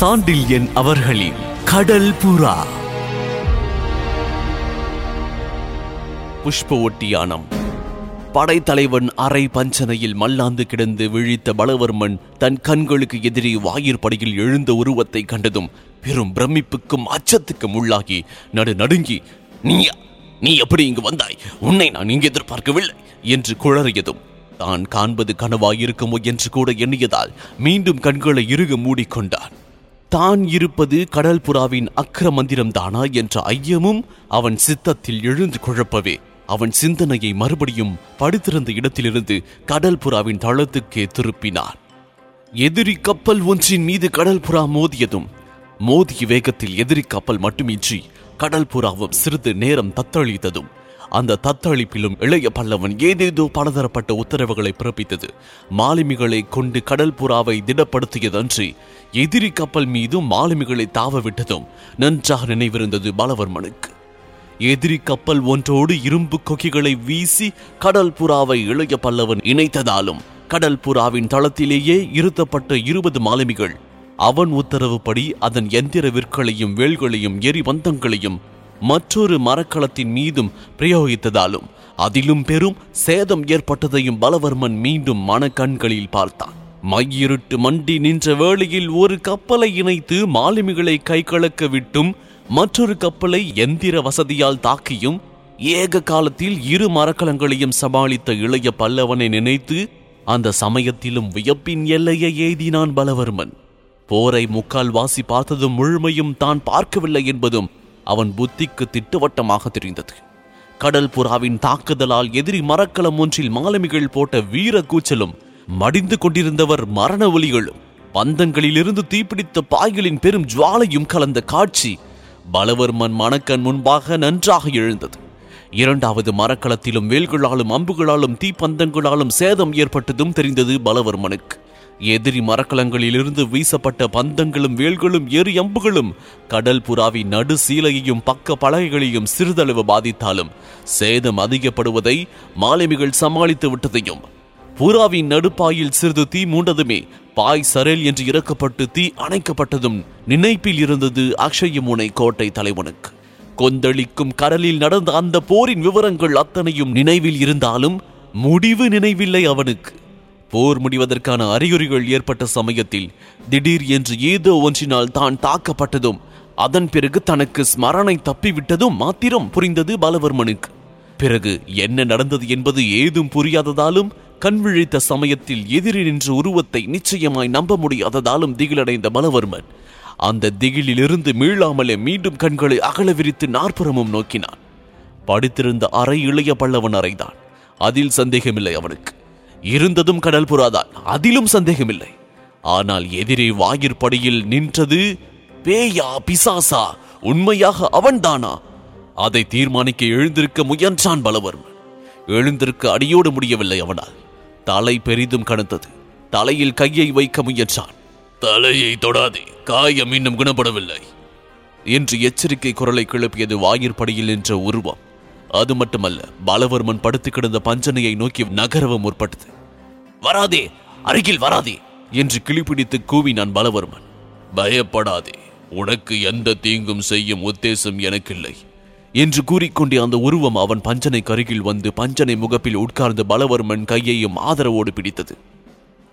சாண்டில்யன் அவர்களின் கடல் புறா. புஷ்ப ஒட்டியானம். படைத்தலைவன் அரை பஞ்சனையில் மல்லாந்து கிடந்து விழித்த பலவர்மன் தன் கண்களுக்கு எதிரே வாயிற்படியில் எழுந்த உருவத்தை கண்டதும் பெரும் பிரமிப்புக்கும் அச்சத்துக்கும் உள்ளாகி நடு நடுங்கி நீயா நீ எப்படி இங்கு வந்தாய்? உன்னை நான் இங்கு எதிர்பார்க்கவில்லை என்று குழறியதும் தான் காண்பது கனவாயிருக்குமோ? என்று கூட எண்ணியதால் மீண்டும் கண்களை இறுக மூடிக்கொண்டான். தான் இருப்பது கடல் புறாவின் அக்கிர மந்திரம் தானா என்ற ஐயமும் அவன் சித்தத்தில் எழுந்து குழப்பவே. அவன் சிந்தனையை மறுபடியும் படுத்திருந்த இடத்திலிருந்து கடல் புறாவின் தளத்துக்கே திருப்பினான். எதிரி கப்பல் ஒன்றின் மீது கடல் புறா மோதியதும் மோதிய வேகத்தில் எதிரி கப்பல் மட்டுமின்றி கடல் புறாவும் சிறிது நேரம் தத்தளித்ததும் அந்த தத்தளிப்பிலும் இளைய பல்லவன் ஏதேதோ பலதரப்பட்ட உத்தரவுகளை பிறப்பித்தது. மாலுமிகளை கொண்டு கடல் புறாவை திடப்படுத்தியதன்றி எதிரி கப்பல் மீது மாலுமிகளை தாவ விட்டதும் நன்றாக நினைவிருந்தது பலவர்மனுக்கு. எதிரி கப்பல் ஒன்றோடு இரும்பு கொக்கிகளை வீசி கடல் புறாவை இளைய பல்லவன் இணைத்ததாலும் கடல் புறாவின் தளத்திலேயே இருத்தப்பட்ட இருபது மாலுமிகள் அவன் உத்தரவுப்படி அதன் எந்திர விற்களையும் வேல்களையும் எரிவந்தங்களையும் மற்றொரு மரக்கலத்தின் மீதும் பிரயோகித்ததாலும் அதிலும் பெரும் சேதம் ஏற்பட்டதையும் பலவர்மன் மீண்டும் மனக்கண்களில் பார்த்தான். மையிருட்டு மண்டி நின்ற வேளையில் ஒரு கப்பலை இணைத்து மாலுமிகளை கை கலக்க விட்டும் மற்றொரு கப்பலை எந்திர வசதியால் தாக்கியும் ஏக காலத்தில் இரு மரக்கலங்களையும் சமாளித்த இளைய பல்லவனை நினைத்து அந்த சமயத்திலும் வியப்பின் எல்லையை எய்தினான் பலவர்மன். போரை முக்கால் வாசி பார்த்ததும் முழுமையும் தான் பார்க்கவில்லை என்பதும் அவன் புத்திக்கு திட்டவட்டமாக தெரிந்தது. கடல் புறாவின் தாக்குதலால் எதிரி மரக்கலம் ஒன்றில் மாலுமிகள் போட்ட வீர கூச்சலும் மடிந்து கொண்டிருந்தவர் மரண ஒலிகளும் பந்தங்களிலிருந்து தீப்பிடித்த பாய்களின் பெரும் ஜுவாலையும் கலந்த காட்சி பலவர்மன் மணக்கண் முன்பாக நன்றாக எழுந்தது. இரண்டாவது மரக்கலத்திலும் வேல்களாலும் அம்புகளாலும் தீப்பந்தங்களாலும் சேதம் ஏற்பட்டதும் தெரிந்தது பலவர்மனுக்கு. எதிரி மரக்கலங்களிலிருந்து வீசப்பட்ட பந்தங்களும் வேல்களும் எரி அம்புகளும் கடல் புறாவின் நடு சீலையையும் பக்க பலகைகளையும் சிறிதளவு பாதித்தாலும் சேதம் அதிகப்படுவதை மாலுமிகள் சமாளித்து விட்டதையும் புறாவின் நடுப்பாயில் சிறிது தீ மூண்டதுமே பாய் சரேல் என்று இறக்கப்பட்டு தீ அணைக்கப்பட்டதும் நினைப்பில் இருந்தது அக்ஷயமுனை கோட்டை தலைவனுக்கு. கொந்தளிக்கும் கடலில் நடந்த அந்த போரின் விவரங்கள் அத்தனையும் நினைவில் இருந்தாலும் முடிவு நினைவில்லை அவனுக்கு. போர் முடிவதற்கான அறிகுறிகள் ஏற்பட்ட சமயத்தில் திடீர் என்று ஏதோ ஒன்றினால் தான் தாக்கப்பட்டதும் அதன் பிறகு தனக்கு ஸ்மரணை தப்பிவிட்டதும் மாத்திரம் புரிந்தது பலவர்மனுக்கு. பிறகு என்ன நடந்தது என்பது ஏதும் புரியாததாலும் கண் விழித்த சமயத்தில் எதிரி நின்ற உருவத்தை நிச்சயமாய் நம்ப முடியாததாலும் திகிலடைந்த பலவர்மன் அந்த திகிலிலிருந்து மீளாமலே மீண்டும் கண்களை அகல விரித்து நாற்புறமும் நோக்கினான். படித்திருந்த அறை இளைய பல்லவன் அறைதான். அதில் சந்தேகமில்லை அவனுக்கு. இருந்ததும் கடல் புறாதான். அதிலும் சந்தேகமில்லை. ஆனால் எதிரே வாயிற்படியில் நின்றது பேயா பிசாசா உண்மையாக அவன்தானா? அதை தீர்மானிக்க எழுந்திருக்க முயன்றான் பலவர்மன். எழுந்திருக்க அடியோடு முடியவில்லை அவனால். தலை பெரிதும் கனத்தது. தலையில் கையை வைக்க முயன்றான். தலையை தொடாதே காயம் இன்னும் குணப்படவில்லை. என்று எச்சரிக்கை குரலை கிளப்பியது வாயிற்படியில் நின்ற உருவம். அது மட்டுமல்ல பலவர்மன் படுத்து கிடந்த பஞ்சனையை நோக்கி நகரவும் முற்பட்டது. வராதே அருகில் வராதே என்று கிளிப்பிடித்து கூவினான் பலவர்மன். பயப்படாதே உனக்கு எந்த தீங்கும் செய்யும் உத்தேசம் எனக்கில்லை என்று கூறிக்கொண்டே அந்த உருவம் அவன் பஞ்சனை கருகில் வந்து பஞ்சனை முகப்பில் உட்கார்ந்து பலவர்மன் கையையும் ஆதரவோடு பிடித்தது.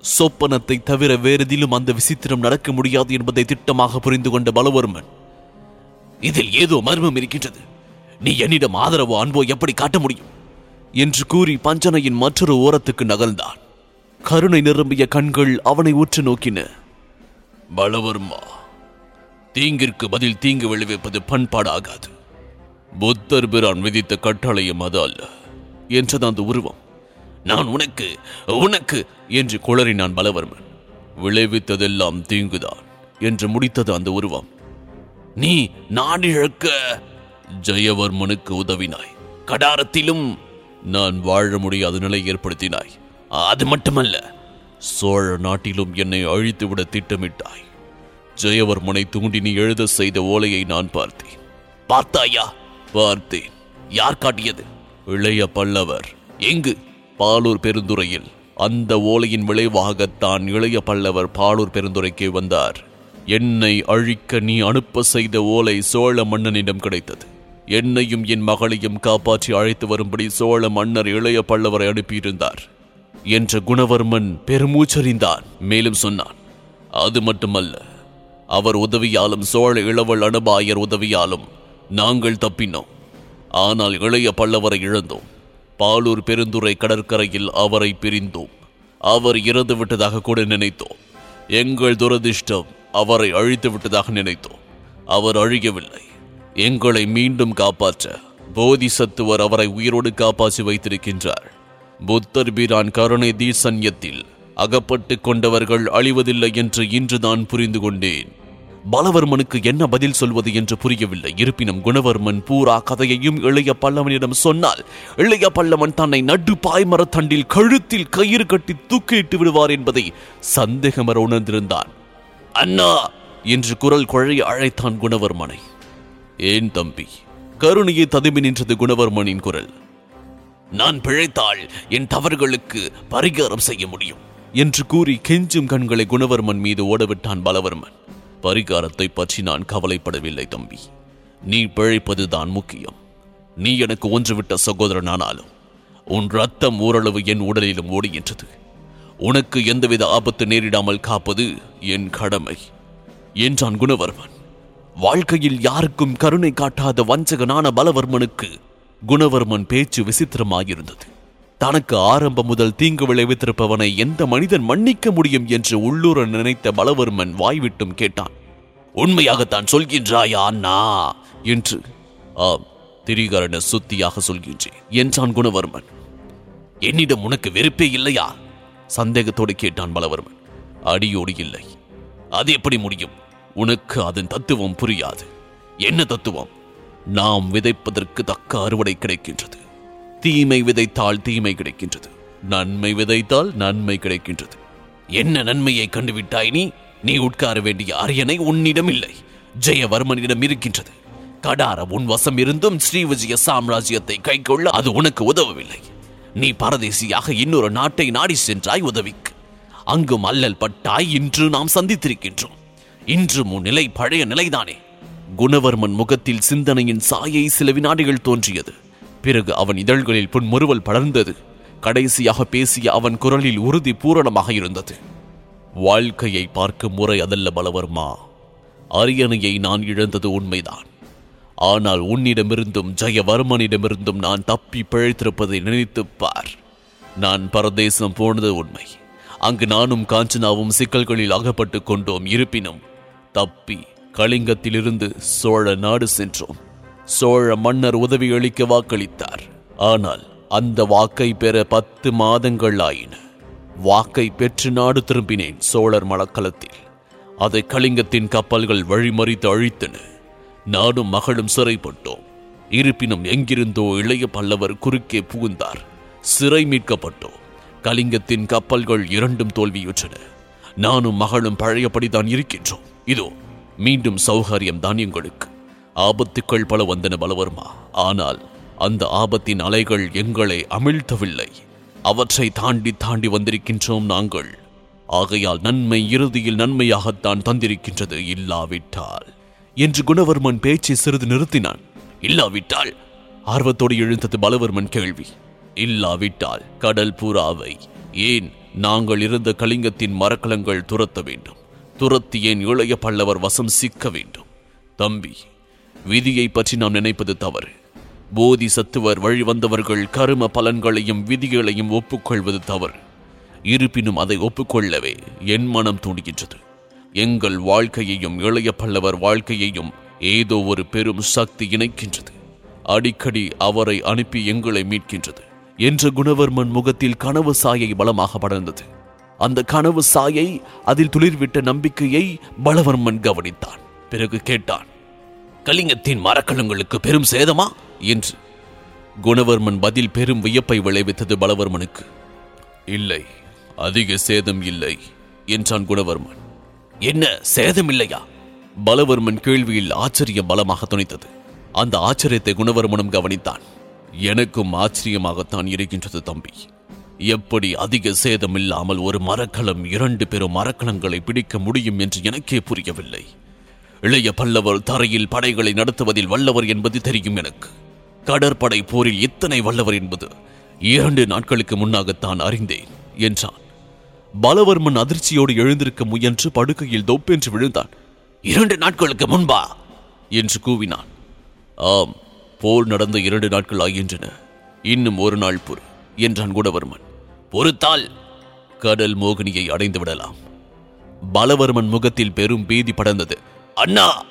சொப்பனத்தை தவிர வேறெதிலும் அந்த விசித்திரம் நடக்க முடியாது என்பதை திட்டமாக புரிந்து கொண்ட பலவர்மன் இதில் ஏதோ மர்மம் இருக்கின்றது. நீ என்னிடம் ஆதரவு அன்போ எப்படி காட்ட முடியும்? என்று கூறி பஞ்சனையின் மற்றொரு ஓரத்துக்கு நகர்ந்தான். கருணை நிரம்பிய கண்கள் அவனை உற்று நோக்கின. பலவர்மா தீங்கிற்கு பதில் தீங்கு விளைவிப்பது பண்பாடாகாது. புத்தர் பிரான் விதித்த கட்டளையும் அது அல்ல என்றது அந்த உருவம். நான் உனக்கு உனக்கு என்று குளறினான் பலவர்மன். விளைவித்ததெல்லாம் தீங்குதான் என்று முடித்தது அந்த உருவம். நீ நாடிழக்க ஜெயவர்மனுக்கு உதவினாய். கடாரத்திலும் நான் வாழ முடியாத நிலை ஏற்படுத்தினாய். அது மட்டுமல்ல சோழ நாட்டிலும் என்னை அழித்துவிட திட்டமிட்டாய். ஜெயவர்மனை தூண்டி நீ எழுத செய்த ஓலையை நான் பார்த்தேன். பார்த்தாயா? பார்த்தேன். யார் காட்டியது? இளைய பல்லவர். எங்கு? பாலூர் பெருந்துறையில். அந்த ஓலையின் விளைவாகத்தான் இளைய பல்லவர் பாலூர் பெருந்துறைக்கு வந்தார். என்னை அழிக்க நீ அனுப்ப செய்த ஓலை சோழ மன்னனிடம் கிடைத்தது. என்னையும் என் மகளையும் காப்பாற்றி அழைத்து வரும்படி சோழ மன்னர் இளைய பல்லவரை அனுப்பியிருந்தார். என்ற குணவர்மன் பெருமூச்சறிந்தான். மேலும் சொன்னான் அது மட்டுமல்ல அவர் உதவியாலும் சோழ இளவல் அனுபாயர் உதவியாலும் நாங்கள் தப்பினோம். ஆனால் இளைய பல்லவரை இழந்தோம். பாலூர் பெருந்துறை கடற்கரையில் அவரை பிரிந்தோம். அவர் இறந்து விட்டதாக கூட நினைத்தோம். எங்கள் துரதிர்ஷ்டம் அவரை அழித்து விட்டதாக நினைத்தோம். அவர் அழியவில்லை. எங்களை மீண்டும் காப்பாற்ற போதிசத்துவர் அவரை உயிரோடு காப்பாற்றி வைத்திருக்கின்றார். புத்தர் பிரான் கருணை தீசன்யத்தில் அகப்பட்டு கொண்டவர்கள் அழிவதில்லை என்று இன்று நான் புரிந்து கொண்டேன். பலவர்மனுக்கு என்ன பதில் சொல்வது என்று புரியவில்லை. இருப்பினும் குணவர்மன் பூரா கதையையும் இளைய பல்லவனிடம் சொன்னால் இளைய பல்லவன் தன்னை நடு பாய்மரத்தண்டில் கழுத்தில் கயிறு கட்டி தூக்கிட்டு விடுவார் என்பதை சந்தேகமர உணர்ந்திருந்தான். அண்ணா! என்று குரல் குழைய அழைத்தான் குணவர்மனை. ஏன் தம்பி? கருணையை ததுமி நின்றது குணவர்மனின் குரல். நான் பிழைத்தால் என் தவறுகளுக்கு பரிகாரம் செய்ய முடியும் என்று கூறி கெஞ்சும் கண்களை குணவர்மன் மீது ஓடவிட்டான் பலவர்மன். பரிகாரத்தை பற்றி நான் கவலைப்படவில்லை தம்பி. நீ பிழைப்பதுதான் முக்கியம். நீ எனக்கு ஒன்றுவிட்ட சகோதரனானாலும் உன் ரத்தம் ஓரளவு என் உடலிலும் ஓடுகின்றது உனக்கு எந்தவித ஆபத்து நேரிடாமல் காப்பது என் கடமை என்றான் குணவர்மன். வாழ்க்கையில் யாருக்கும் கருணை காட்டாத வஞ்சகனான பலவர்மனுக்கு குணவர்மன் பேச்சு விசித்திரமாயிருந்தது. தனக்கு ஆரம்பம் முதல் தீங்கு விளைவித்திருப்பவனை எந்த மனிதன் மன்னிக்க முடியும் என்று உள்ளூர நினைத்த பலவர்மன் வாய்விட்டும் கேட்டான். உண்மையாகத்தான் சொல்கின்றாயா அண்ணா? என்று. ஆம் திரிகரண சுத்தியாக சொல்கின்றேன் என்றான் குணவர்மன். என்னிடம் உனக்கு வெறுப்பே இல்லையா? சந்தேகத்தோடு கேட்டான் பலவர்மன். அடியோடு இல்லை. அது எப்படி முடியும்? உனக்கு அதன் தத்துவம் புரியாது. என்ன தத்துவம்? நாம் விதைப்பதற்கு தக்க அறுவடை கிடைக்கின்றது. தீமை விதைத்தால் தீமை கிடைக்கின்றது. நன்மை விதைத்தால் நன்மை கிடைக்கின்றது. என்ன நன்மையை கண்டுவிட்டாய் நீ? நீ உட்கார வேண்டிய அரியணை உன்னிடம் இல்லை. ஜெயவர்மனிடம் இருக்கின்றது. கடார உன் வசம் இருந்தும் ஸ்ரீவிஜய சாம்ராஜ்யத்தை கைக்கொள்ள அது உனக்கு உதவவில்லை. நீ பரதேசியாக இன்னொரு நாட்டை நாடி சென்றாய் உதவிக்கு. அங்கும் அல்லல் பட்டாய் இன்று நாம் சந்தித்திருக்கின்றோம். இன்றும் உன் நிலை பழைய நிலைதானே. குணவர்மன் முகத்தில் சிந்தனையின் சாயை சில வினாடிகள் தோன்றியது. பிறகு அவன் இதழ்களில் புன்முறுவல் படர்ந்தது. கடைசியாக பேசிய அவன் குரலில் உறுதி பூரணமாக இருந்தது. வாழ்க்கையை பார்க்கும் முறை அதல்ல பலவர்மா. அரியணையை நான் இழந்தது உண்மைதான். ஆனால் உன்னிடமிருந்தும் ஜெயவர்மனிடமிருந்தும் நான் தப்பி பிழைத்திருப்பதை நினைத்துப் பார். நான் பரதேசம் போனது உண்மை. அங்கு நானும் காஞ்சனாவும் சிக்கல்களில் அகப்பட்டு கொண்டோம். இருப்பினும் தப்பி கலிங்கத்திலிருந்து சோழ நாடு சென்றோம். சோழ மன்னர் உதவி அளிக்க வாக்களித்தார். ஆனால் அந்த வாக்கை பெற பத்து மாதங்கள் ஆயின. வாக்கை பெற்று நாடு திரும்பினேன் சோழர் மலக்களத்தில் அதை கலிங்கத்தின் கப்பல்கள் வழிமறித்து அழித்தன. நானும் மகளும் சிறைப்பட்டோம். இருப்பினும் எங்கிருந்தோ இளைய பல்லவர் குறுக்கே புகுந்தார். சிறை மீட்கப்பட்டோம். கலிங்கத்தின் கப்பல்கள் இரண்டும் தோல்வியுற்றன. நானும் மகளும் பழையபடிதான் இருக்கின்றோம். இதோ மீண்டும் சௌகரியம் தான் எங்களுக்கு ஆபத்துக்கள் பல வந்தன பலவர்மா. ஆனால் அந்த ஆபத்தின் அலைகள் எங்களை அமிழ்த்தவில்லை. அவற்றை தாண்டி தாண்டி வந்திருக்கின்றோம் நாங்கள். ஆகையால் நன்மை இறுதியில் நன்மையாகத்தான் தந்திருக்கின்றது. இல்லாவிட்டால். என்று குணவர்மன் பேச்சை சிறிது நிறுத்தினான். இல்லாவிட்டால் ஆர்வத்தோடு எழுந்தது பலவர்மன் கேள்வி. இல்லாவிட்டால் கடல் பூராவை ஏன் நாங்கள் இருந்த கலிங்கத்தின் மரக்கலங்கள் துரத்த வேண்டும். துரத்தி ஏன் இளைய பல்லவர் வசம் சிக்க வேண்டும்? தம்பி விதியை பற்றி நாம் நினைப்பது தவறு. போதி சத்துவர் வழி வந்தவர்கள் கரும பலன்களையும் விதிகளையும் ஒப்புக்கொள்வது தவறு. இருப்பினும் அதை ஒப்புக்கொள்ளவே என் மனம் தூண்டுகின்றது. எங்கள் வாழ்க்கையையும் இளைய பல்லவர் வாழ்க்கையையும் ஏதோ ஒரு பெரும் சக்தி இணைக்கின்றது. அடிக்கடி அவரை அனுப்பி எங்களை மீட்கின்றது. என்ற குணவர்மன் முகத்தில் கனவு சாயை பலமாக படர்ந்தது. அந்த கனவு சாயை அதில் துளிர்விட்ட நம்பிக்கையை பலவர்மன் கவனித்தான். பிறகு கேட்டான் கலிங்கத்தின் மரக்கலங்களுக்கு பெரும் சேதமா? என்று. குணவர்மன் பதில் பெரும் வியப்பை விளைவித்தது பலவர்மனுக்கு. இல்லை அதிக சேதம் இல்லை என்றான் குணவர்மன். என்ன சேதம் இல்லையா? பலவர்மன் கேள்வியில் ஆச்சரியம் பலமாக துணித்தது. அந்த ஆச்சரியத்தை குணவர்மனும் கவனித்தான். எனக்கும் ஆச்சரியமாகத்தான் இருக்கின்றது தம்பி. எப்படி அதிக சேதம் இல்லாமல் ஒரு மரக்கலம் இரண்டு பெரும் மரக்கலங்களை பிடிக்க முடியும் என்று எனக்கே புரியவில்லை. இளைய பல்லவர் தரையில் படைகளை நடத்துவதில் வல்லவர் என்பது தெரியும் எனக்கு. கடற்படை போரில் இத்தனை வல்லவர் என்பது இரண்டு நாட்களுக்கு முன்னாகத்தான் அறிந்தேன் என்றான். பலவர்மன் அதிர்ச்சியோடு எழுந்திருக்க முயன்று படுக்கையில் தொப்பென்று விழுந்தான். இரண்டு நாட்களுக்கு முன்பா என்று கூவினான். ஆம் போர் நடந்த இரண்டு நாட்கள் ஆகின்றன. இன்னும் ஒரு நாள் பொறு என்றான் குடவர்மன். பொறுத்தால் கடல் மோகினியை அடைந்து விடலாம். பலவர்மன் முகத்தில் பெரும் பீதி படர்ந்தது. அண்ணா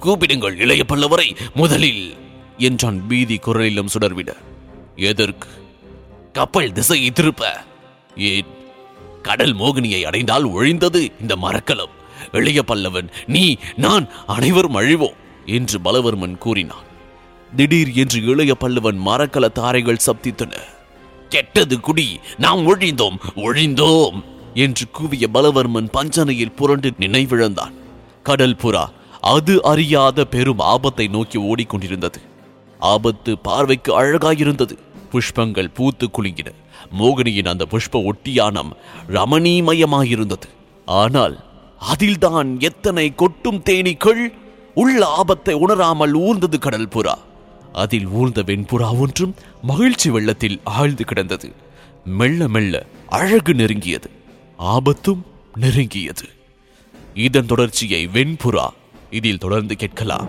கூப்பிடுங்கள் இளைய பல்லவரை முதலில் என்றான் பீதி குரலிலும் சுடர்விட. எதற்கு? கப்பல் திசையை திருப்ப. ஏன்? கடல் மோகினியை அடைந்தால் ஒழிந்தது இந்த மரக்கலம். இளைய பல்லவன் நீ நான் அனைவரும் அழிவோம் என்று பலவர்மன் கூறினான். திடீர் என்று இளைய பல்லவன் மரக்கல தாரைகள் சப்தித்தன. கெட்டது குடி நாம் ஒழிந்தோம் ஒழிந்தோம் என்று கூவிய பலவர்மன் பஞ்சனையில் புரண்டு நினைவிழந்தான். கடல் புறா அது அறியாத பெரும் ஆபத்தை நோக்கி ஓடிக்கொண்டிருந்தது. ஆபத்து பார்வைக்கு அழகாயிருந்தது. புஷ்பங்கள் பூத்து குலுங்கின. மோகினியின் அந்த புஷ்ப ஒட்டியானம் ரமணீமயமாயிருந்தது. ஆனால் அதில்தான் எத்தனை கொட்டும் தேனீக்கள் உள்ள ஆபத்தை உணராமல் ஊர்ந்தது கடல் புறா. அதில் ஊழ்ந்த வெண்புறா ஒன்றும் மகிழ்ச்சி வெள்ளத்தில் ஆழ்ந்து கிடந்தது. மெல்ல மெல்ல அழகு நெருங்கியது. ஆபத்தும் நெருங்கியது. இதன் தொடர்ச்சியை வெண்புறா இதில் தொடர்ந்து கேட்கலாம்.